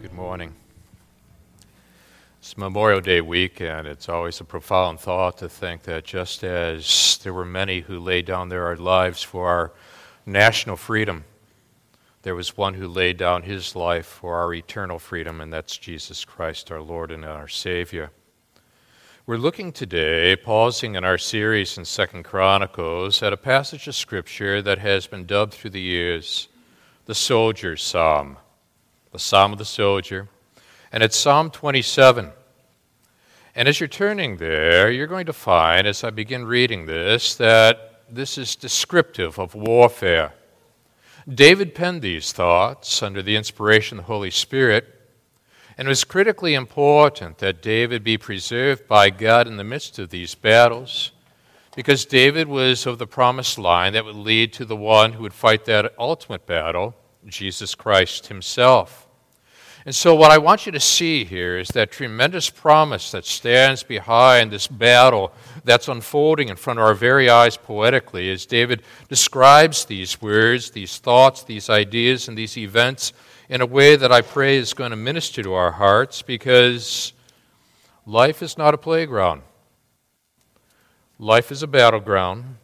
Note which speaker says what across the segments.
Speaker 1: Good morning. It's Memorial Day weekend. It's always a profound thought to think that just as there were many who laid down their lives for our national freedom, there was one who laid down his life for our eternal freedom, and that's Jesus Christ, our Lord and our Savior. We're looking today, pausing in our series in Second Chronicles, at a passage of Scripture that has been dubbed through the years the Soldier's Psalm the Psalm of the Soldier, and it's Psalm 27. And as you're turning there, you're going to find, as I begin reading this, that this is descriptive of warfare. David penned these thoughts under the inspiration of the Holy Spirit, and it was critically important that David be preserved by God in the midst of these battles, because David was of the promised line that would lead to the one who would fight that ultimate battle Jesus Christ himself. And so, what I want you to see here is that tremendous promise that stands behind this battle that's unfolding in front of our very eyes poetically as David describes these words, these thoughts, these ideas, and these events in a way that I pray is going to minister to our hearts because life is not a playground. Life is a battleground.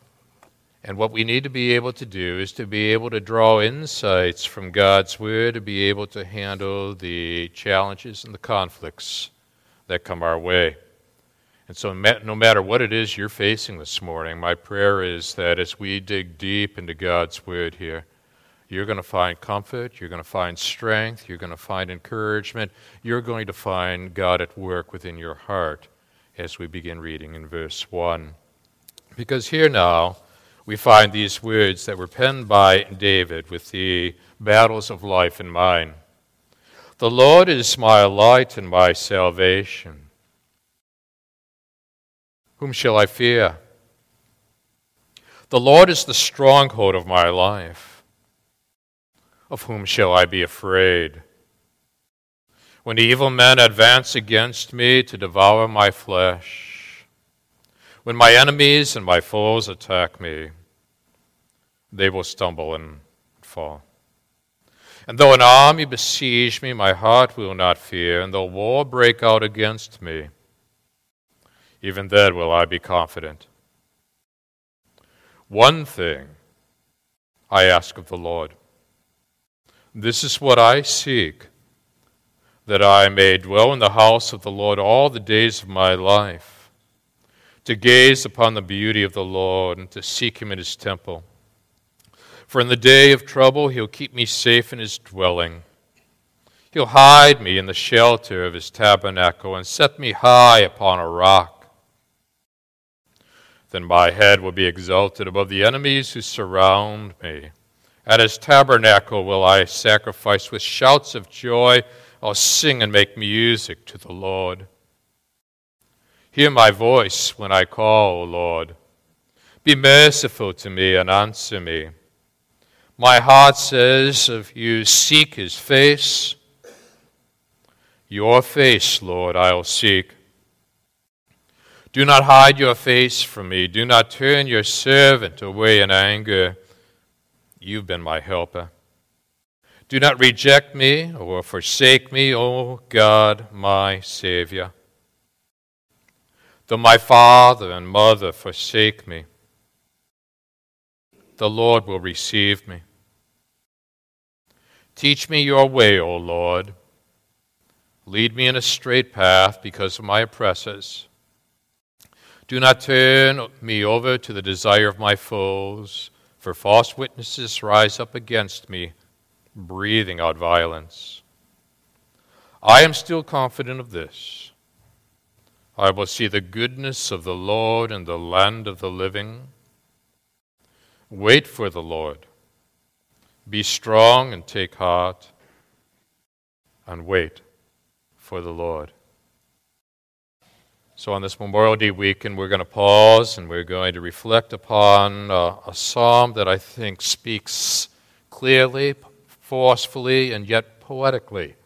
Speaker 1: And what we need to be able to do is to be able to draw insights from God's Word to be able to handle the challenges and the conflicts that come our way. And so, no matter what it is you're facing this morning, my prayer is that as we dig deep into God's Word here, you're going to find comfort, you're going to find strength, you're going to find encouragement, you're going to find God at work within your heart as we begin reading in verse 1. Because here now, we find these words that were penned by David with the battles of life in mind. The Lord is my light and my salvation. Whom shall I fear? The Lord is the stronghold of my life. Of whom shall I be afraid? When evil men advance against me to devour my flesh, when my enemies and my foes attack me, they will stumble and fall. And though an army besiege me, my heart will not fear, and though war break out against me, even then will I be confident. One thing I ask of the Lord. This is what I seek, that I may dwell in the house of the Lord all the days of my life to gaze upon the beauty of the Lord and to seek him in his temple. For in the day of trouble, he'll keep me safe in his dwelling. He'll hide me in the shelter of his tabernacle and set me high upon a rock. Then my head will be exalted above the enemies who surround me. At his tabernacle will I sacrifice with shouts of joy. I'll sing and make music to the Lord. Hear my voice when I call, O Lord. Be merciful to me and answer me. My heart says, If you seek his face, your face, Lord, I'll seek. Do not hide your face from me. Do not turn your servant away in anger. You've been my helper. Do not reject me or forsake me, O God, my Savior. Though my father and mother forsake me, the Lord will receive me. Teach me your way, O Lord. Lead me in a straight path because of my oppressors. Do not turn me over to the desire of my foes, for false witnesses rise up against me, breathing out violence. I am still confident of this I will see the goodness of the Lord in the land of the living. Wait for the Lord. Be strong and take heart, and wait for the Lord. So, on this Memorial Day weekend, we're going to pause and we're going to reflect upon uh, a psalm that I think speaks clearly, forcefully, and yet poetically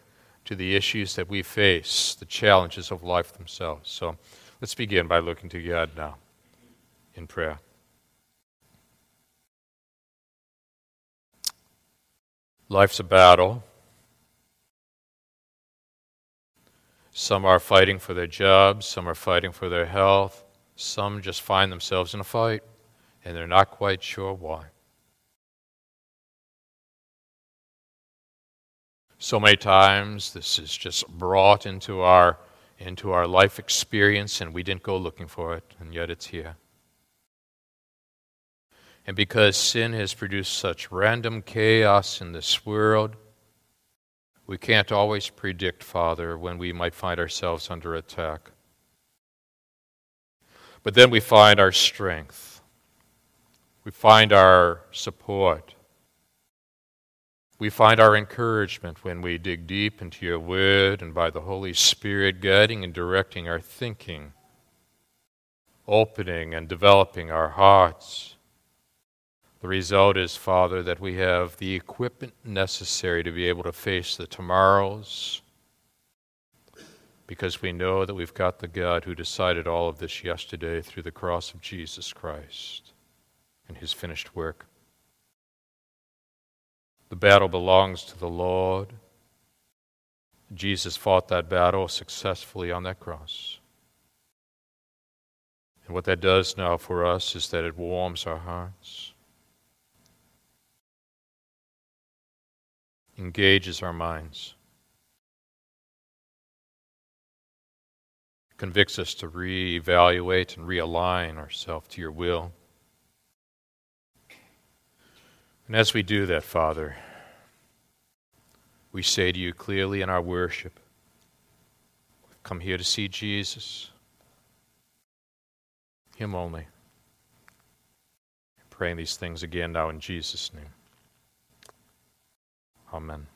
Speaker 1: to the issues that we face, the challenges of life themselves. So let's begin by looking to God now in prayer. Life's a battle. Some are fighting for their jobs, some are fighting for their health, some just find themselves in a fight and they're not quite sure why. So many times this is just brought into our into our life experience and we didn't go looking for it and yet it's here. And because sin has produced such random chaos in this world, we can't always predict, Father, when we might find ourselves under attack. But then we find our strength, we find our support, we find our encouragement when we dig deep into your word and by the Holy Spirit guiding and directing our thinking, opening and developing our hearts the result is, Father, that we have the equipment necessary to be able to face the tomorrows because we know that we've got the God who decided all of this yesterday through the cross of Jesus Christ and his finished work. The battle belongs to the Lord. Jesus fought that battle successfully on that cross. And what that does now for us is that it warms our hearts. engages our minds, convicts us to reevaluate and realign ourselves to your will. And as we do that, Father, we say to you clearly in our worship, we've come here to see Jesus, Him only. Praying these things again now in Jesus' name. Amen.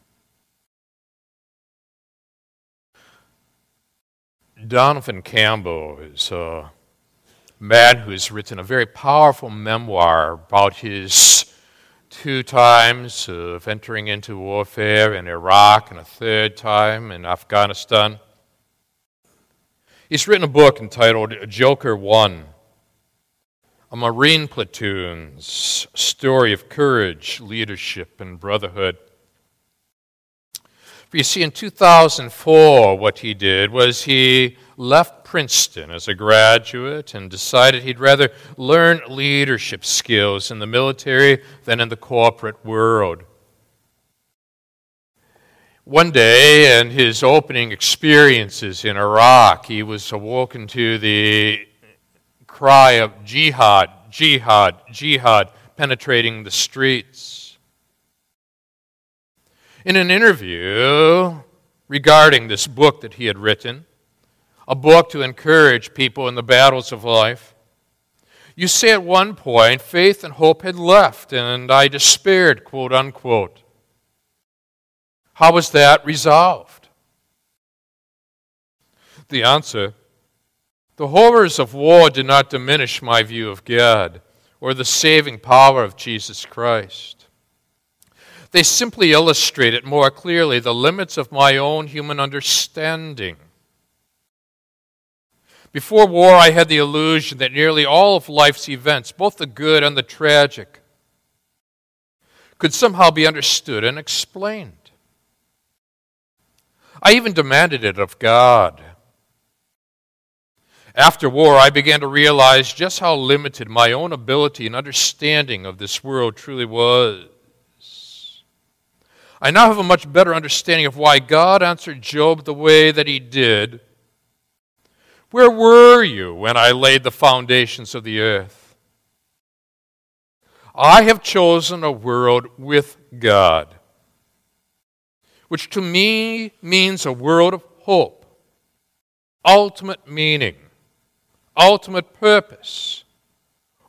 Speaker 1: Donovan Campbell is a man who has written a very powerful memoir about his two times of entering into warfare in Iraq and a third time in Afghanistan. He's written a book entitled Joker One A Marine Platoon's Story of Courage, Leadership, and Brotherhood. But you see, in 2004, what he did was he left Princeton as a graduate and decided he'd rather learn leadership skills in the military than in the corporate world. One day, in his opening experiences in Iraq, he was awoken to the cry of jihad, jihad, jihad penetrating the streets. In an interview regarding this book that he had written, a book to encourage people in the battles of life, you say at one point, faith and hope had left, and I despaired, quote unquote. How was that resolved? The answer the horrors of war did not diminish my view of God or the saving power of Jesus Christ. They simply illustrated more clearly the limits of my own human understanding. Before war, I had the illusion that nearly all of life's events, both the good and the tragic, could somehow be understood and explained. I even demanded it of God. After war, I began to realize just how limited my own ability and understanding of this world truly was. I now have a much better understanding of why God answered Job the way that he did. Where were you when I laid the foundations of the earth? I have chosen a world with God, which to me means a world of hope, ultimate meaning, ultimate purpose,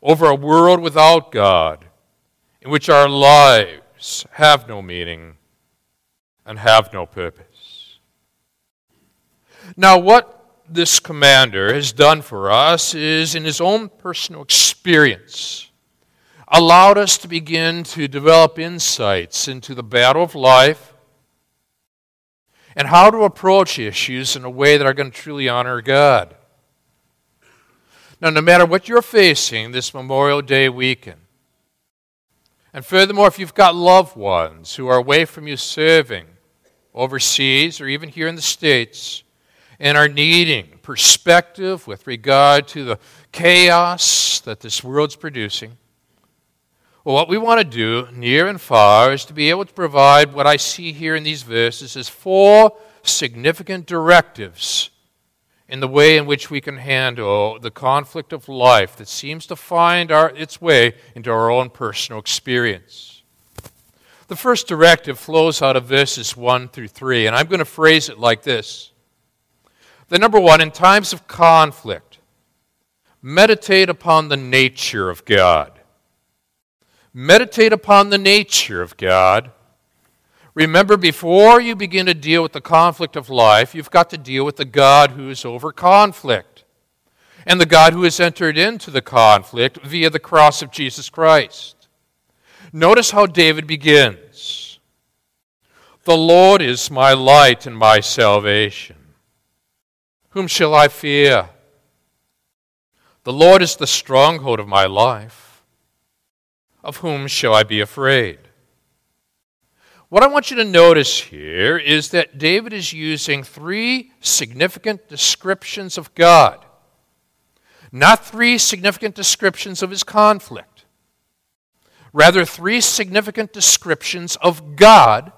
Speaker 1: over a world without God, in which our lives have no meaning and have no purpose. Now, what this commander has done for us is, in his own personal experience, allowed us to begin to develop insights into the battle of life and how to approach issues in a way that are going to truly honor God. Now, no matter what you're facing this Memorial Day weekend, and furthermore, if you've got loved ones who are away from you serving, overseas or even here in the States, and are needing perspective with regard to the chaos that this world's producing, well, what we want to do, near and far, is to be able to provide what I see here in these verses as four significant directives in the way in which we can handle the conflict of life that seems to find our, its way into our own personal experience. The first directive flows out of verses 1 through 3, and I'm going to phrase it like this. The number one, in times of conflict, meditate upon the nature of God. Meditate upon the nature of God. Remember, before you begin to deal with the conflict of life, you've got to deal with the God who is over conflict and the God who has entered into the conflict via the cross of Jesus Christ. Notice how David begins The Lord is my light and my salvation. Whom shall I fear? The Lord is the stronghold of my life. Of whom shall I be afraid? What I want you to notice here is that David is using three significant descriptions of God, not three significant descriptions of his conflict. Rather, three significant descriptions of God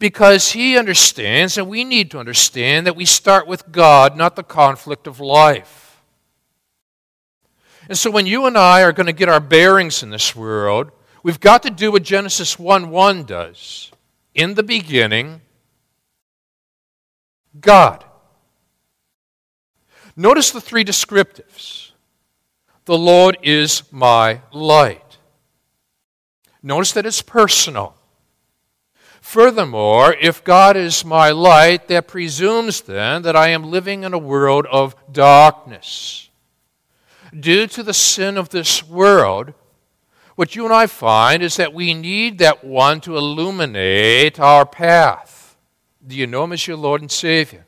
Speaker 1: because he understands, and we need to understand, that we start with God, not the conflict of life. And so when you and I are going to get our bearings in this world, we've got to do what Genesis 1 1 does. In the beginning, God. Notice the three descriptives. The Lord is my light. Notice that it's personal. Furthermore, if God is my light, that presumes then that I am living in a world of darkness due to the sin of this world, what you and I find is that we need that one to illuminate our path. Do you know him as your Lord and Savior?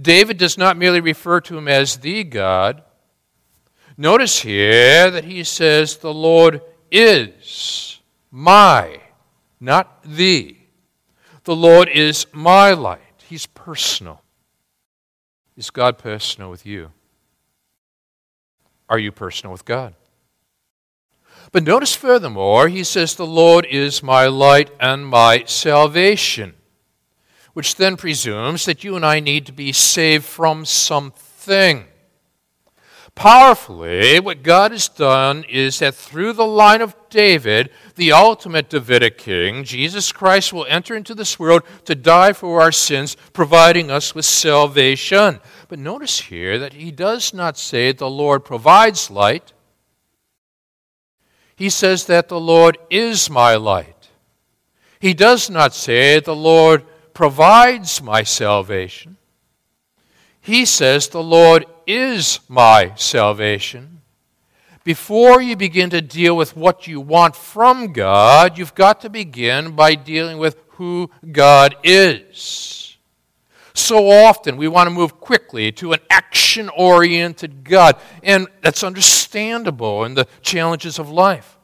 Speaker 1: David does not merely refer to him as the God. Notice here that he says, The Lord is my, not the. The Lord is my light. He's personal. Is God personal with you? Are you personal with God? But notice furthermore, he says, The Lord is my light and my salvation, which then presumes that you and I need to be saved from something. Powerfully, what God has done is that through the line of David, the ultimate Davidic king, Jesus Christ will enter into this world to die for our sins, providing us with salvation. But notice here that he does not say the Lord provides light. He says that the Lord is my light. He does not say the Lord provides my salvation. He says the Lord is my salvation. Before you begin to deal with what you want from God, you've got to begin by dealing with who God is. So often we want to move quickly to an action oriented God, and that's understandable in the challenges of life.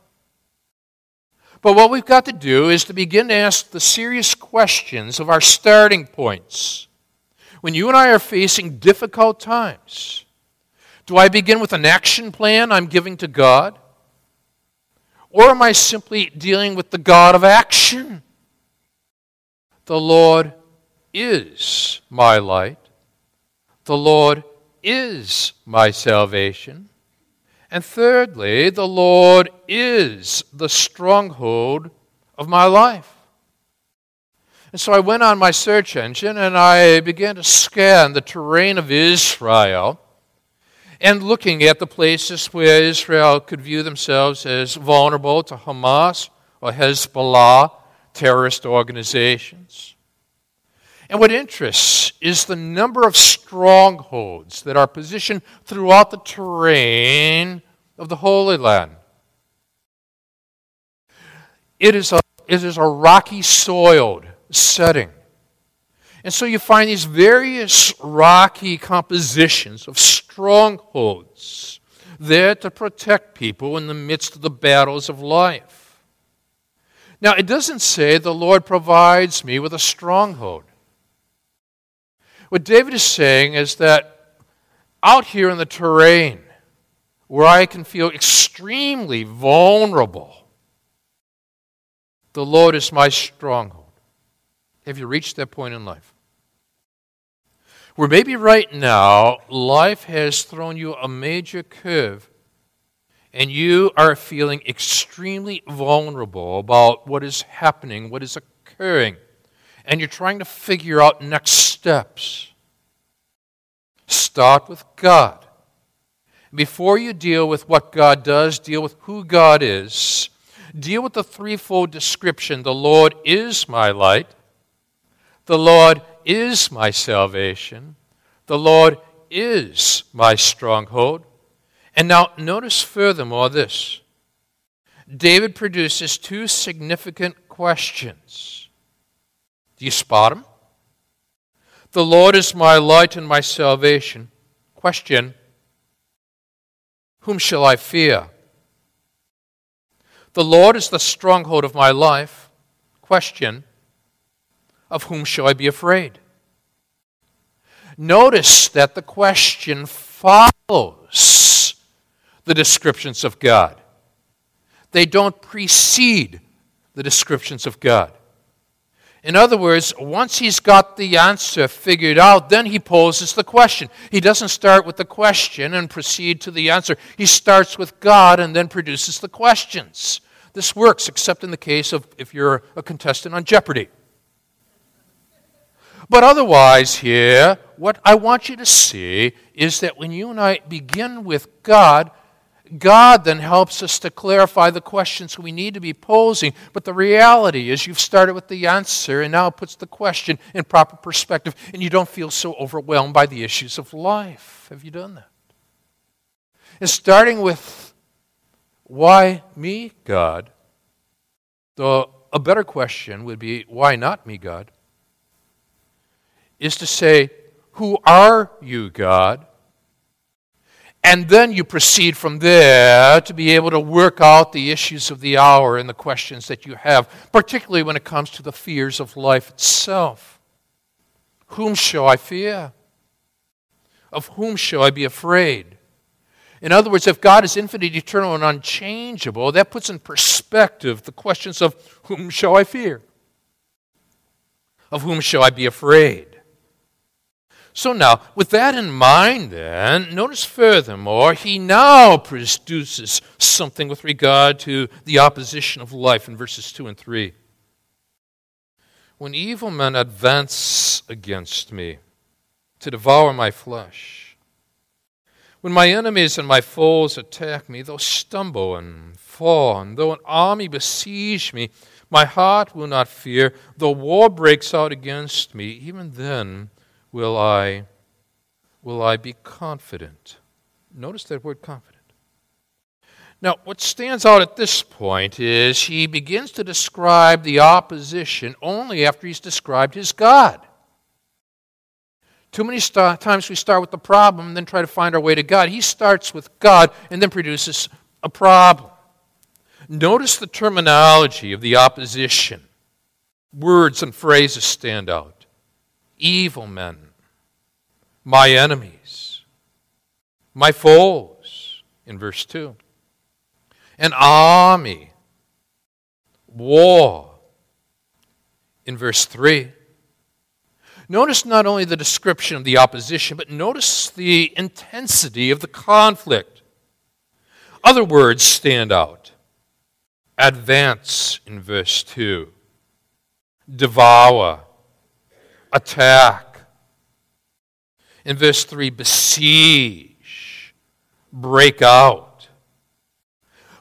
Speaker 1: But what we've got to do is to begin to ask the serious questions of our starting points. When you and I are facing difficult times, do I begin with an action plan I'm giving to God? Or am I simply dealing with the God of action? The Lord is my light. The Lord is my salvation. And thirdly, the Lord is the stronghold of my life. And so I went on my search engine and I began to scan the terrain of Israel and looking at the places where Israel could view themselves as vulnerable to Hamas or Hezbollah terrorist organizations. And what interests is the number of strongholds that are positioned throughout the terrain of the Holy Land. It is a, it is a rocky soiled setting. And so you find these various rocky compositions of strongholds there to protect people in the midst of the battles of life. Now, it doesn't say the Lord provides me with a stronghold. What David is saying is that out here in the terrain, where I can feel extremely vulnerable, the Lord is my stronghold. Have you reached that point in life? Where maybe right now life has thrown you a major curve and you are feeling extremely vulnerable about what is happening, what is occurring, and you're trying to figure out next steps. Start with God. Before you deal with what God does, deal with who God is. Deal with the threefold description the Lord is my light, the Lord is my salvation, the Lord is my stronghold. And now, notice furthermore this David produces two significant questions. Do you spot them? The Lord is my light and my salvation. Question Whom shall I fear? The Lord is the stronghold of my life. Question Of whom shall I be afraid? Notice that the question follows the descriptions of God, they don't precede the descriptions of God. In other words, once he's got the answer figured out, then he poses the question. He doesn't start with the question and proceed to the answer. He starts with God and then produces the questions. This works, except in the case of if you're a contestant on Jeopardy! But otherwise, here, what I want you to see is that when you and I begin with God, God then helps us to clarify the questions we need to be posing. But the reality is, you've started with the answer, and now puts the question in proper perspective, and you don't feel so overwhelmed by the issues of life. Have you done that? And starting with, why me, God? The, a better question would be, why not me, God? Is to say, who are you, God? And then you proceed from there to be able to work out the issues of the hour and the questions that you have, particularly when it comes to the fears of life itself. Whom shall I fear? Of whom shall I be afraid? In other words, if God is infinite, eternal, and unchangeable, that puts in perspective the questions of whom shall I fear? Of whom shall I be afraid? So now, with that in mind, then, notice furthermore, he now produces something with regard to the opposition of life in verses 2 and 3. When evil men advance against me to devour my flesh, when my enemies and my foes attack me, they'll stumble and fall, and though an army besiege me, my heart will not fear. Though war breaks out against me, even then, will I will I be confident. Notice that word confident. Now, what stands out at this point is he begins to describe the opposition only after he's described his God. Too many st- times we start with the problem and then try to find our way to God. He starts with God and then produces a problem. Notice the terminology of the opposition. Words and phrases stand out evil men, my enemies, my foes, in verse 2, an army, war, in verse 3. Notice not only the description of the opposition, but notice the intensity of the conflict. Other words stand out. Advance in verse 2. Devour attack. In verse 3, besiege, break out.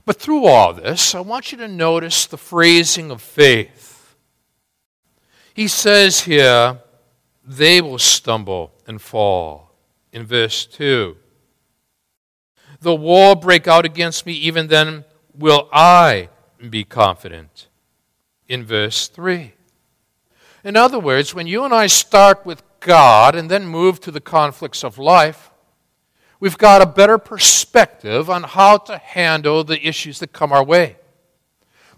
Speaker 1: But through all this, I want you to notice the phrasing of faith. He says here, they will stumble and fall. In verse 2, the war break out against me, even then will I be confident. In verse 3, in other words, when you and I start with God and then move to the conflicts of life, we've got a better perspective on how to handle the issues that come our way.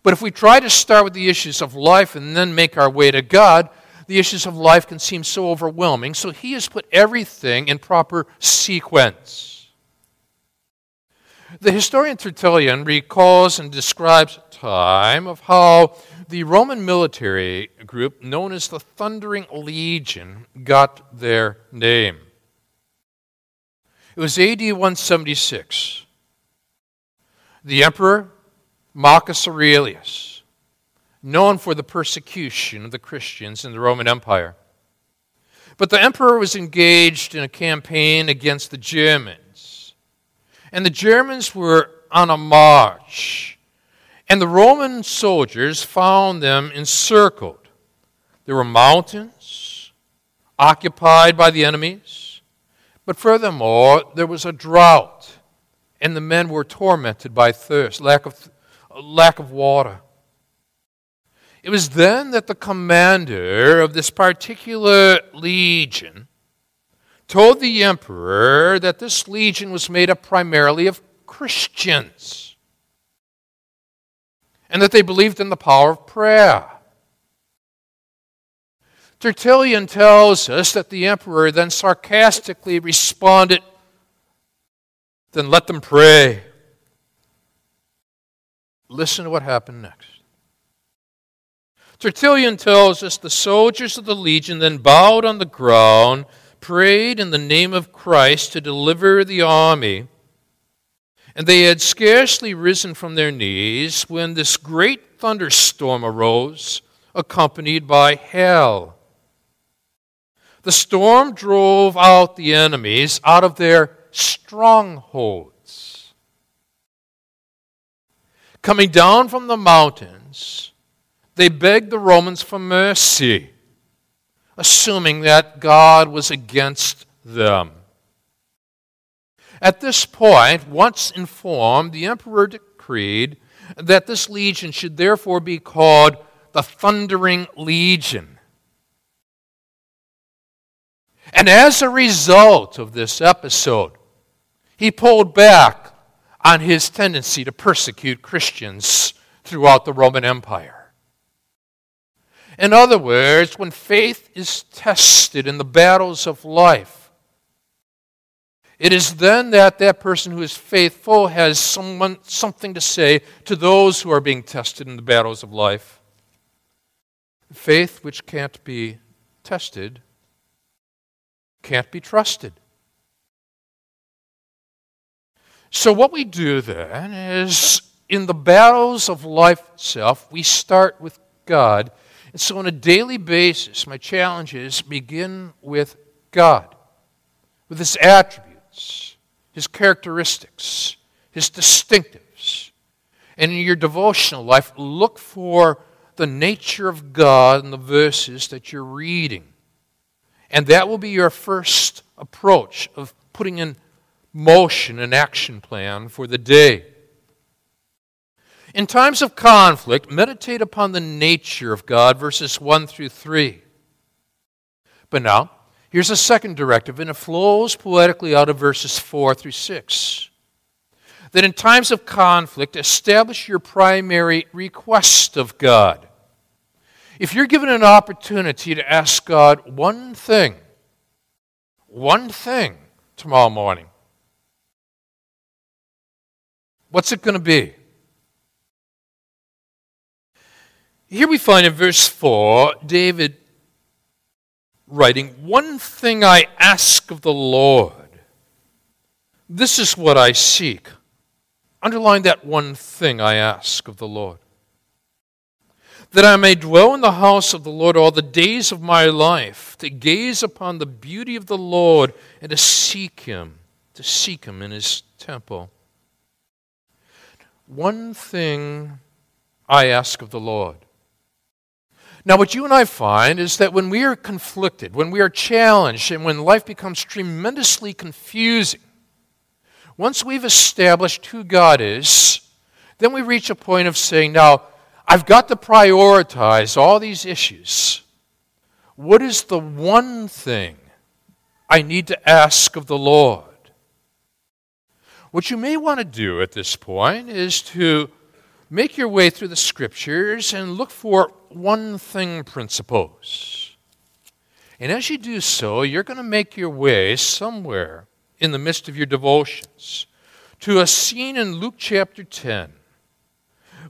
Speaker 1: But if we try to start with the issues of life and then make our way to God, the issues of life can seem so overwhelming, so he has put everything in proper sequence. The historian Tertullian recalls and describes a time of how the Roman military group known as the Thundering Legion got their name. It was AD 176. The emperor, Marcus Aurelius, known for the persecution of the Christians in the Roman Empire. But the emperor was engaged in a campaign against the Germans. And the Germans were on a march. And the Roman soldiers found them encircled. There were mountains occupied by the enemies. But furthermore, there was a drought, and the men were tormented by thirst, lack of, lack of water. It was then that the commander of this particular legion told the emperor that this legion was made up primarily of Christians and that they believed in the power of prayer. Tertullian tells us that the emperor then sarcastically responded, Then let them pray. Listen to what happened next. Tertullian tells us the soldiers of the legion then bowed on the ground, prayed in the name of Christ to deliver the army. And they had scarcely risen from their knees when this great thunderstorm arose, accompanied by hail. The storm drove out the enemies out of their strongholds. Coming down from the mountains, they begged the Romans for mercy, assuming that God was against them. At this point, once informed, the emperor decreed that this legion should therefore be called the Thundering Legion and as a result of this episode, he pulled back on his tendency to persecute Christians throughout the Roman Empire. In other words, when faith is tested in the battles of life, it is then that that person who is faithful has someone, something to say to those who are being tested in the battles of life. Faith which can't be tested can't be trusted. So, what we do then is in the battles of life itself, we start with God. And so, on a daily basis, my challenge is begin with God, with His attributes, His characteristics, His distinctives. And in your devotional life, look for the nature of God in the verses that you're reading. And that will be your first approach of putting in motion an action plan for the day. In times of conflict, meditate upon the nature of God, verses 1 through 3. But now, here's a second directive, and it flows poetically out of verses 4 through 6. That in times of conflict, establish your primary request of God. If you're given an opportunity to ask God one thing, one thing tomorrow morning, what's it going to be? Here we find in verse 4 David writing, One thing I ask of the Lord, this is what I seek. Underline that one thing I ask of the Lord that I may dwell in the house of the Lord all the days of my life, to gaze upon the beauty of the Lord and to seek him, to seek him in his temple. One thing I ask of the Lord. Now, what you and I find is that when we are conflicted, when we are challenged, and when life becomes tremendously confusing, once we've established who God is, then we reach a point of saying, Now, I've got to prioritize all these issues. What is the one thing I need to ask of the Lord? What you may want to do at this point is to make your way through the scriptures and look for one thing principles. And as you do so, you're going to make your way somewhere in the midst of your devotions to a scene in Luke chapter 10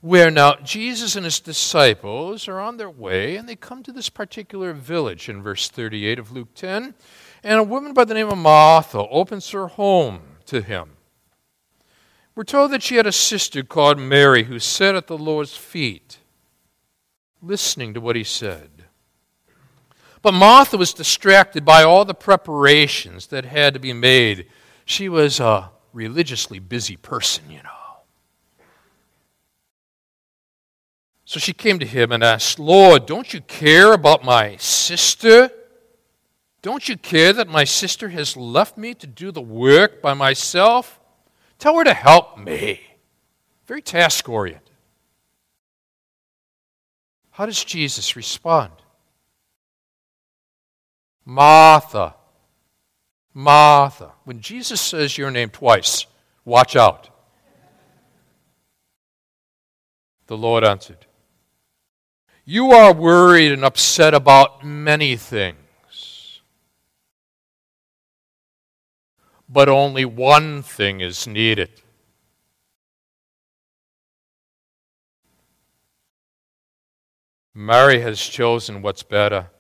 Speaker 1: where now Jesus and his disciples are on their way and they come to this particular village in verse 38 of Luke 10. And a woman by the name of Martha opens her home to him. We're told that she had a sister called Mary who sat at the Lord's feet, listening to what he said. But Martha was distracted by all the preparations that had to be made. She was a religiously busy person, you know. So she came to him and asked, Lord, don't you care about my sister? Don't you care that my sister has left me to do the work by myself? Tell her to help me. Very task oriented. How does Jesus respond? Martha. Martha. When Jesus says your name twice, watch out. The Lord answered, You are worried and upset about many things, but only one thing is needed. Mary has chosen what's better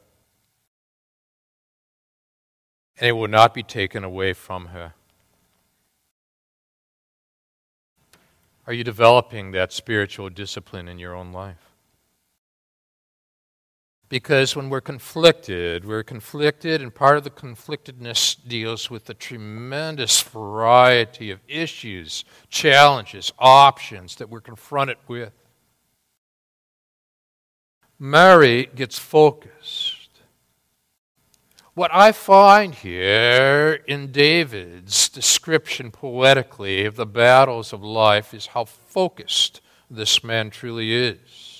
Speaker 1: and it will not be taken away from her. Are you developing that spiritual discipline in your own life? Because when we're conflicted, we're conflicted, and part of the conflictedness deals with the tremendous variety of issues, challenges, options that we're confronted with. Mary gets focused what I find here in David's description poetically of the battles of life is how focused this man truly is.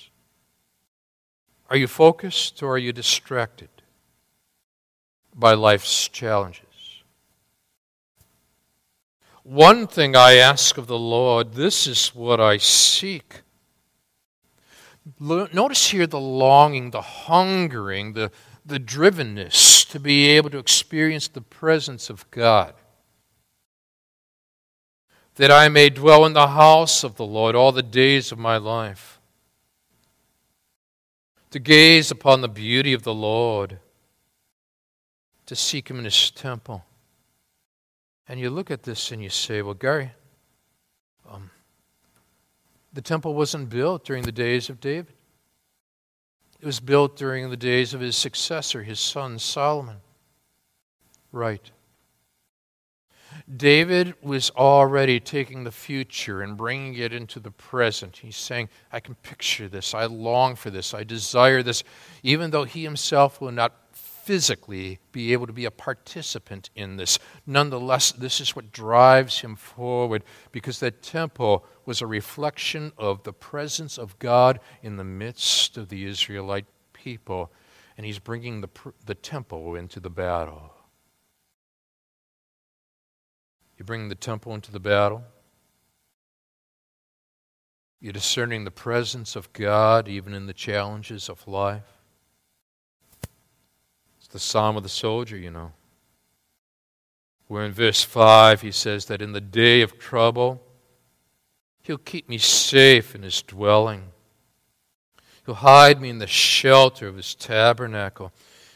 Speaker 1: Are you focused or are you distracted by life's challenges? One thing I ask of the Lord, this is what I seek. Notice here the longing, the hungering, the the drivenness to be able to experience the presence of God. That I may dwell in the house of the Lord all the days of my life. To gaze upon the beauty of the Lord. To seek Him in His temple. And you look at this and you say, well, Gary, um, the temple wasn't built during the days of David. It was built during the days of his successor, his son Solomon. Right. David was already taking the future and bringing it into the present. He's saying, I can picture this. I long for this. I desire this, even though he himself will not physically be able to be a participant in this. Nonetheless, this is what drives him forward because that temple was a reflection of the presence of God in the midst of the Israelite people, and he's bringing the, the temple into the battle. You bring the temple into the battle. You're discerning the presence of God even in the challenges of life It's the Psalm of the soldier, you know. Where in verse 5 he says that in the day of trouble, he'll keep me safe in his dwelling. He'll hide me in the shelter of his tabernacle.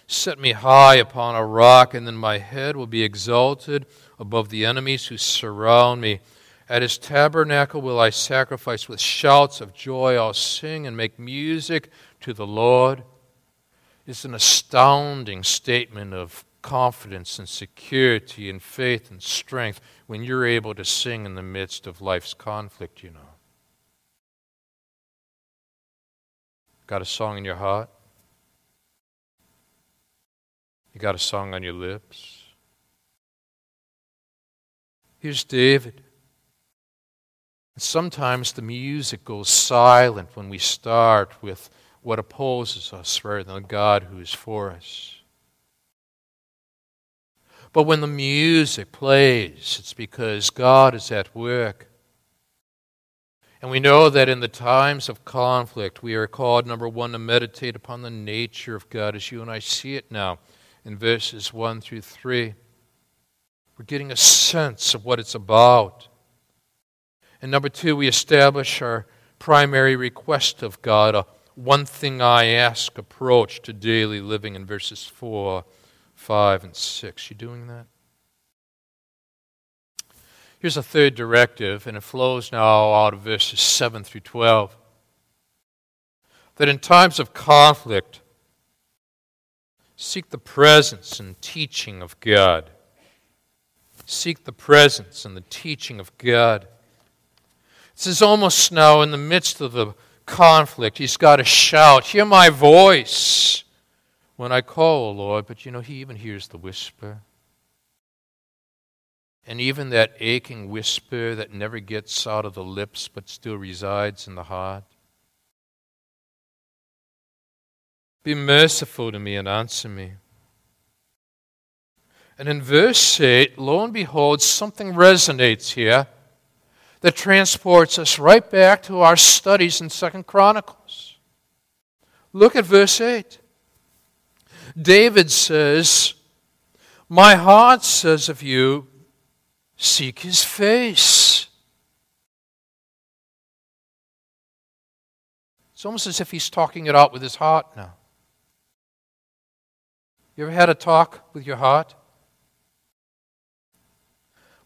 Speaker 1: Set me high upon a rock, and then my head will be exalted above the enemies who surround me. At his tabernacle will I sacrifice with shouts of joy. I'll sing and make music to the Lord It's an astounding statement of confidence and security and faith and strength when you're able to sing in the midst of life's conflict, you know. Got a song in your heart? You got a song on your lips? Here's David. Sometimes the music goes silent when we start with what opposes us rather than the God who is for us. But when the music plays, it's because God is at work. And we know that in the times of conflict, we are called, number one, to meditate upon the nature of God as you and I see it now in verses 1 through 3. We're getting a sense of what it's about. And number two, we establish our primary request of God, a one thing I ask approach to daily living in verses 4, 5, and 6. You doing that? Here's a third directive, and it flows now out of verses 7 through 12. That in times of conflict, seek the presence and teaching of God. Seek the presence and the teaching of God. This is almost now in the midst of the conflict. He's got to shout, Hear my voice when I call, Lord. But you know, he even hears the whisper. And even that aching whisper that never gets out of the lips but still resides in the heart. Be merciful to me and answer me. And in verse 8, lo and behold, something resonates here that transports us right back to our studies in Second Chronicles. Look at verse 8. David says, My heart says of you, Seek his face. It's almost as if he's talking it out with his heart now. You ever had a talk with your heart?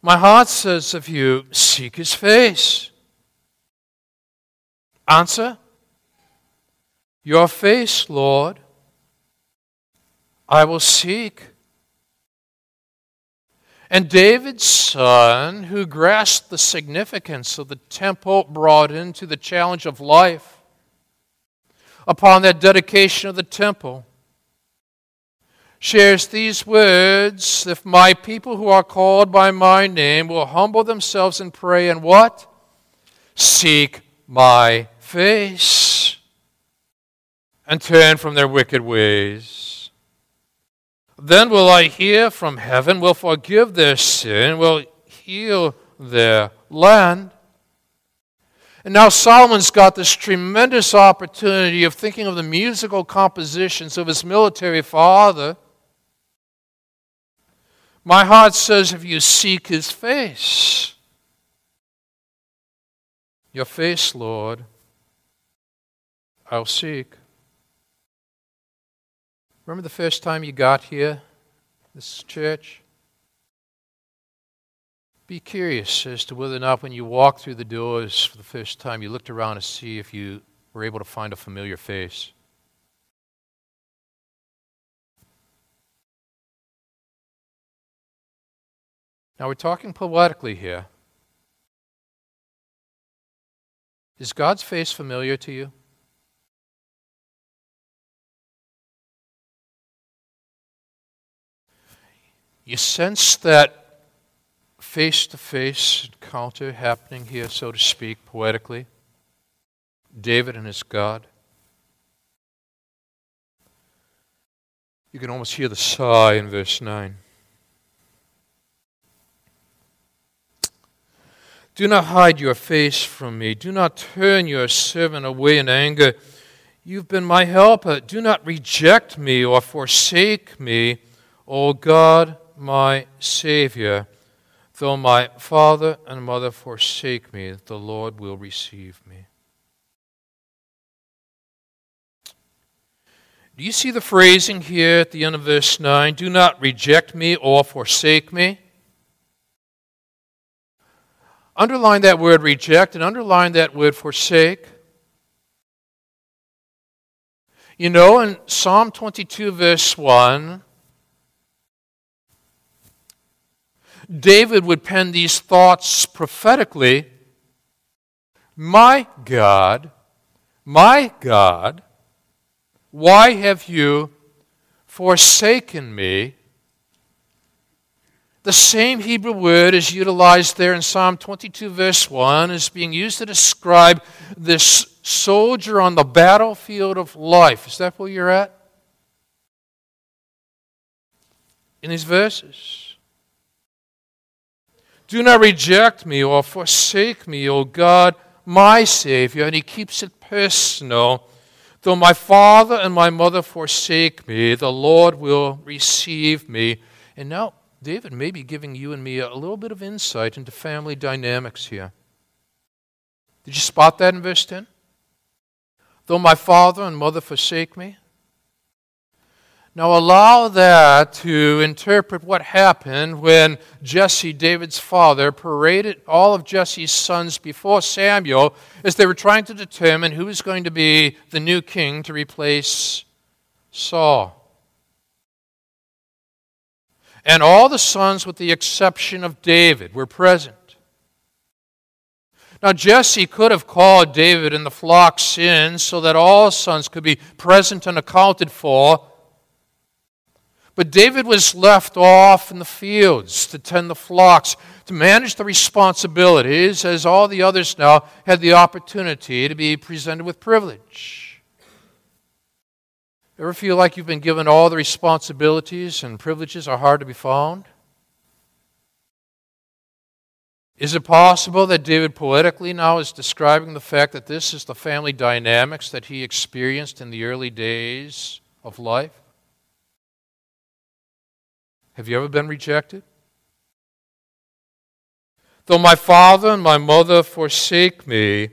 Speaker 1: My heart says of you, Seek his face. Answer Your face, Lord, I will seek. And David's son, who grasped the significance of the temple brought into the challenge of life, upon that dedication of the temple, shares these words If my people who are called by my name will humble themselves and pray and what? Seek my face and turn from their wicked ways then will I hear from heaven, will forgive their sin, will heal their land. And now Solomon's got this tremendous opportunity of thinking of the musical compositions of his military father. My heart says, if you seek his face, your face, Lord, I'll seek. Remember the first time you got here, this church? Be curious as to whether or not when you walked through the doors for the first time, you looked around to see if you were able to find a familiar face. Now we're talking poetically here. Is God's face familiar to you? You sense that face to face encounter happening here, so to speak, poetically? David and his God. You can almost hear the sigh in verse 9. Do not hide your face from me. Do not turn your servant away in anger. You've been my helper. Do not reject me or forsake me, O God my Savior. Though my father and mother forsake me, the Lord will receive me. Do you see the phrasing here at the end of verse 9? Do not reject me or forsake me. Underline that word reject and underline that word forsake. You know, in Psalm 22, verse 1, David would pen these thoughts prophetically My God, my God, why have you forsaken me? The same Hebrew word is utilized there in Psalm 22, verse 1, is being used to describe this soldier on the battlefield of life. Is that where you're at? In these verses. Do not reject me or forsake me, O God, my Savior. And he keeps it personal. Though my father and my mother forsake me, the Lord will receive me. And now, David may be giving you and me a little bit of insight into family dynamics here. Did you spot that in verse 10? Though my father and mother forsake me, now, allow that to interpret what happened when Jesse, David's father, paraded all of Jesse's sons before Samuel as they were trying to determine who was going to be the new king to replace Saul. And all the sons, with the exception of David, were present. Now, Jesse could have called David and the flocks in so that all sons could be present and accounted for. But David was left off in the fields to tend the flocks, to manage the responsibilities, as all the others now had the opportunity to be presented with privilege. Ever feel like you've been given all the responsibilities and privileges are hard to be found? Is it possible that David poetically now is describing the fact that this is the family dynamics that he experienced in the early days of life? Have you ever been rejected? Though my father and my mother forsake me,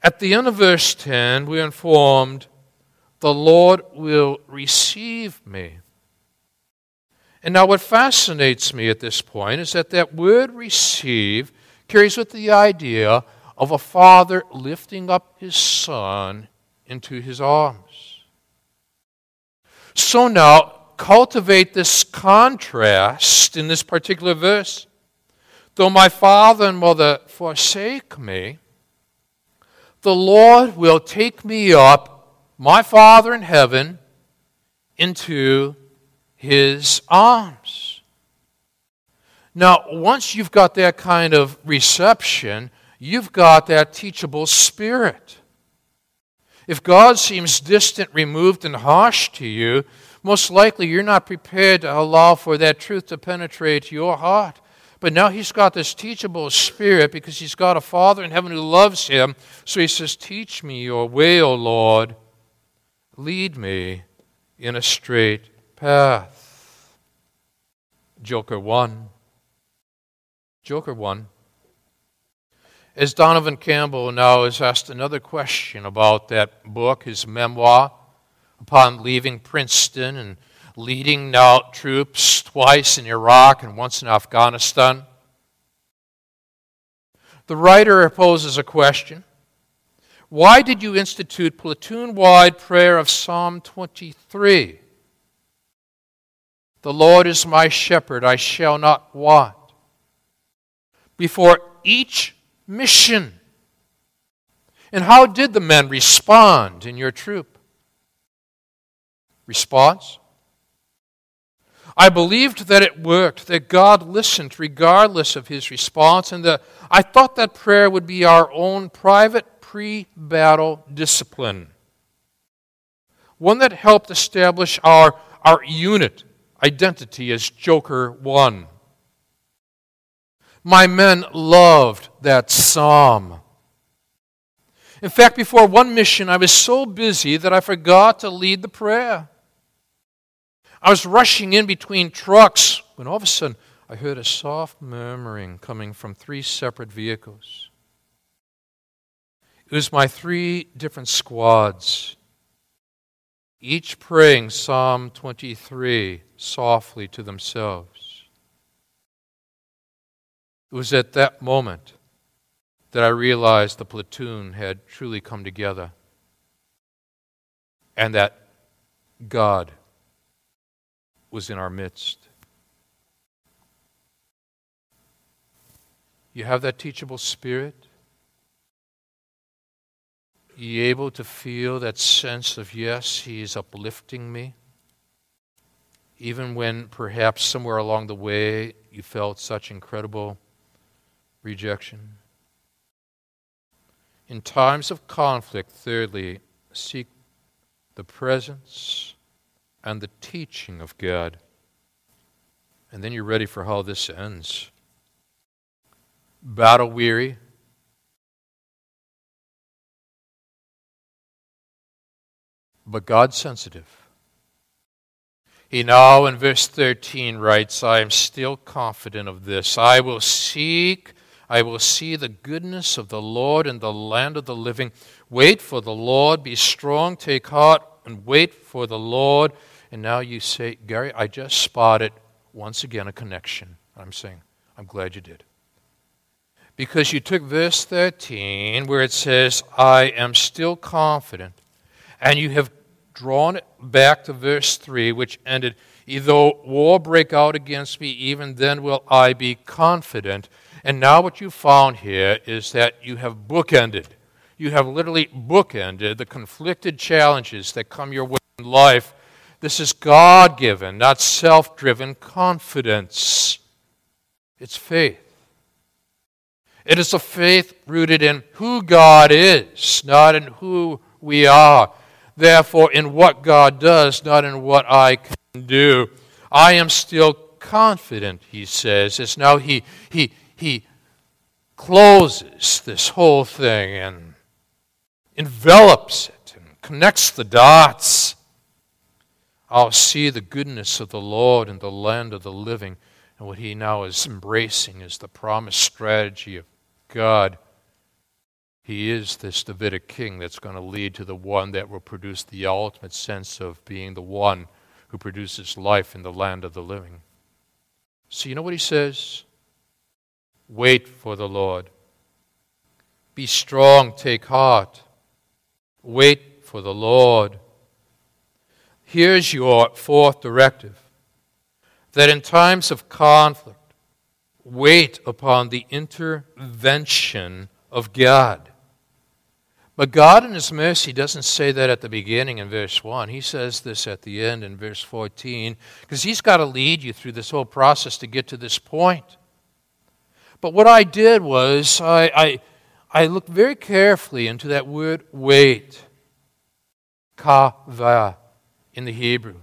Speaker 1: at the end of verse 10, we're informed, the Lord will receive me. And now, what fascinates me at this point is that that word receive carries with the idea of a father lifting up his son into his arms. So now, cultivate this contrast in this particular verse. Though my father and mother forsake me, the Lord will take me up, my Father in heaven, into his arms. Now, once you've got that kind of reception, you've got that teachable spirit. If God seems distant, removed, and harsh to you, most likely you're not prepared to allow for that truth to penetrate your heart. But now he's got this teachable spirit because he's got a Father in heaven who loves him. So he says, Teach me your way, O Lord. Lead me in a straight path. Joker 1. Joker 1. As Donovan Campbell now is asked another question about that book, his memoir, upon leaving Princeton and leading now troops twice in Iraq and once in Afghanistan. The writer poses a question Why did you institute platoon wide prayer of Psalm 23? The Lord is my shepherd, I shall not want. Before each mission. And how did the men respond in your troop? Response? I believed that it worked, that God listened regardless of his response, and that I thought that prayer would be our own private pre battle discipline. One that helped establish our, our unit identity as Joker 1. My men loved that psalm. In fact, before one mission, I was so busy that I forgot to lead the prayer. I was rushing in between trucks when all of a sudden I heard a soft murmuring coming from three separate vehicles. It was my three different squads, each praying Psalm 23 softly to themselves. It was at that moment that I realized the platoon had truly come together and that God was in our midst. You have that teachable spirit? You able to feel that sense of, yes, He is uplifting me? Even when perhaps somewhere along the way you felt such incredible rejection. In times of conflict, thirdly, seek the presence and the teaching of God. And then you're ready for how this ends. Battle weary, but God sensitive. He now, in verse 13, writes, I am still confident of this. I will seek, I will see the goodness of the Lord in the land of the living. Wait for the Lord, be strong, take heart, and wait for the Lord. And now you say, Gary, I just spotted once again a connection. I'm saying, I'm glad you did. Because you took verse 13, where it says, I am still confident, and you have drawn it back to verse 3, which ended, Though war break out against me, even then will I be confident. And now what you found here is that you have bookended. You have literally bookended the conflicted challenges that come your way in life. This is God given, not self driven confidence. It's faith. It is a faith rooted in who God is, not in who we are therefore, in what God does, not in what I can do. I am still confident, he says. It's now he, he, he closes this whole thing and envelops it and connects the dots. I'll see the goodness of the Lord in the land of the living. And what he now is embracing is the promised strategy of God he is this Davidic king that's going to lead to the one that will produce the ultimate sense of being the one who produces life in the land of the living. So, you know what he says? Wait for the Lord. Be strong, take heart. Wait for the Lord. Here's your fourth directive that in times of conflict, wait upon the intervention of God. But God, in His mercy, doesn't say that at the beginning in verse 1. He says this at the end in verse 14, because He's got to lead you through this whole process to get to this point. But what I did was I, I, I looked very carefully into that word wait, kava, in the Hebrew.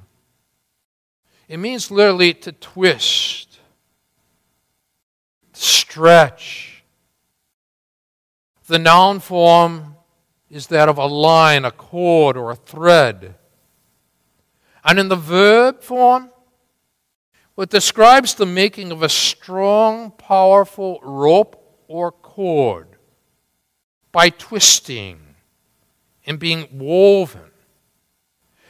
Speaker 1: It means literally to twist, stretch. The noun form is that of a line, a cord, or a thread. And in the verb form, it describes the making of a strong, powerful rope or cord by twisting and being woven.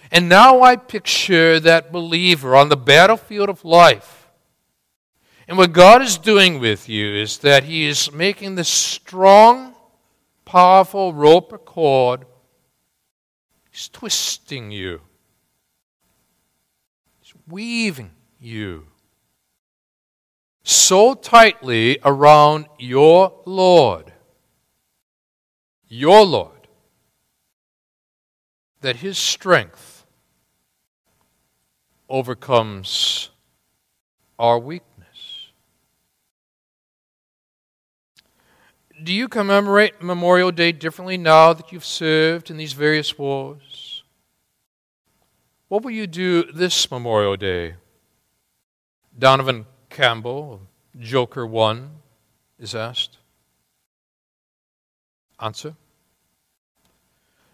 Speaker 1: And now I picture that believer on the battlefield of life. And what God is doing with you is that He is making this strong, powerful rope or cord. He's twisting you, He's weaving you so tightly around your Lord, your Lord, that His strength overcomes our weakness. Do you commemorate Memorial Day differently now that you've served in these various wars? What will you do this Memorial Day? Donovan Campbell, Joker 1, is asked. Answer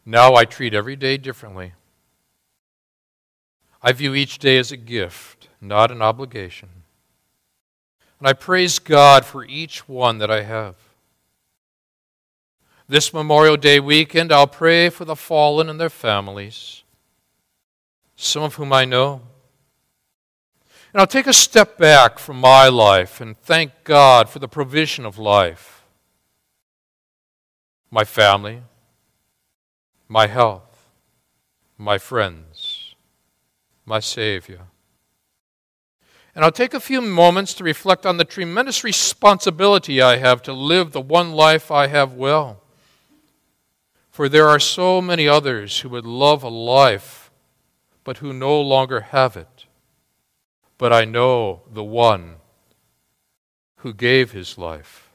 Speaker 1: Now I treat every day differently. I view each day as a gift, not an obligation. And I praise God for each one that I have. This Memorial Day weekend, I'll pray for the fallen and their families, some of whom I know. And I'll take a step back from my life and thank God for the provision of life, my family, my health, my friends, my Savior. And I'll take a few moments to reflect on the tremendous responsibility I have to live the one life I have well. For there are so many others who would love a life, but who no longer have it. But I know the one who gave his life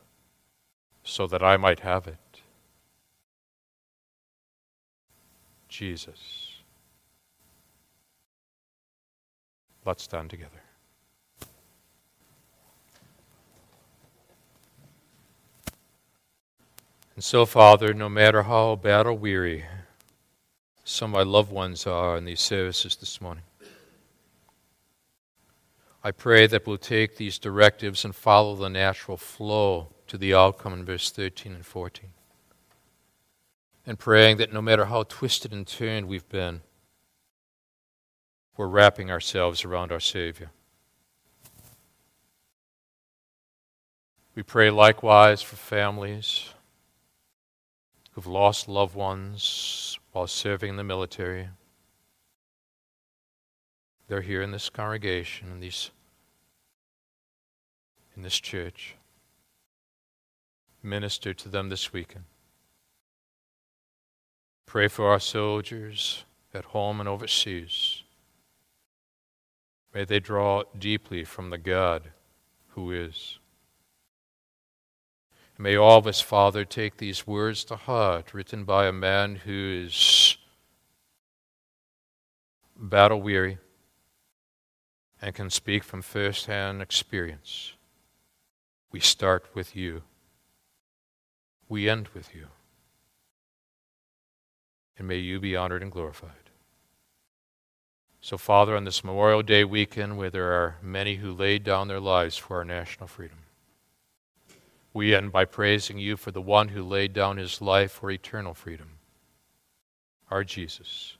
Speaker 1: so that I might have it. Jesus. Let's stand together. And so, Father, no matter how battle weary some of my loved ones are in these services this morning. I pray that we'll take these directives and follow the natural flow to the outcome in verse 13 and 14. And praying that no matter how twisted and turned we've been, we're wrapping ourselves around our Savior. We pray likewise for families who've lost loved ones while serving in the military. They're here in this congregation, in these in this church. Minister to them this weekend. Pray for our soldiers at home and overseas. May they draw deeply from the God who is. May all of us, Father, take these words to heart, written by a man who is battle weary and can speak from first hand experience. We start with you, we end with you. And may you be honored and glorified. So, Father, on this Memorial Day weekend, where there are many who laid down their lives for our national freedom, we end by praising you for the one who laid down his life for eternal freedom, our Jesus.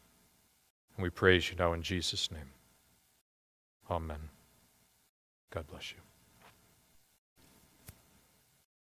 Speaker 1: And we praise you now in Jesus' name. Amen. God bless you.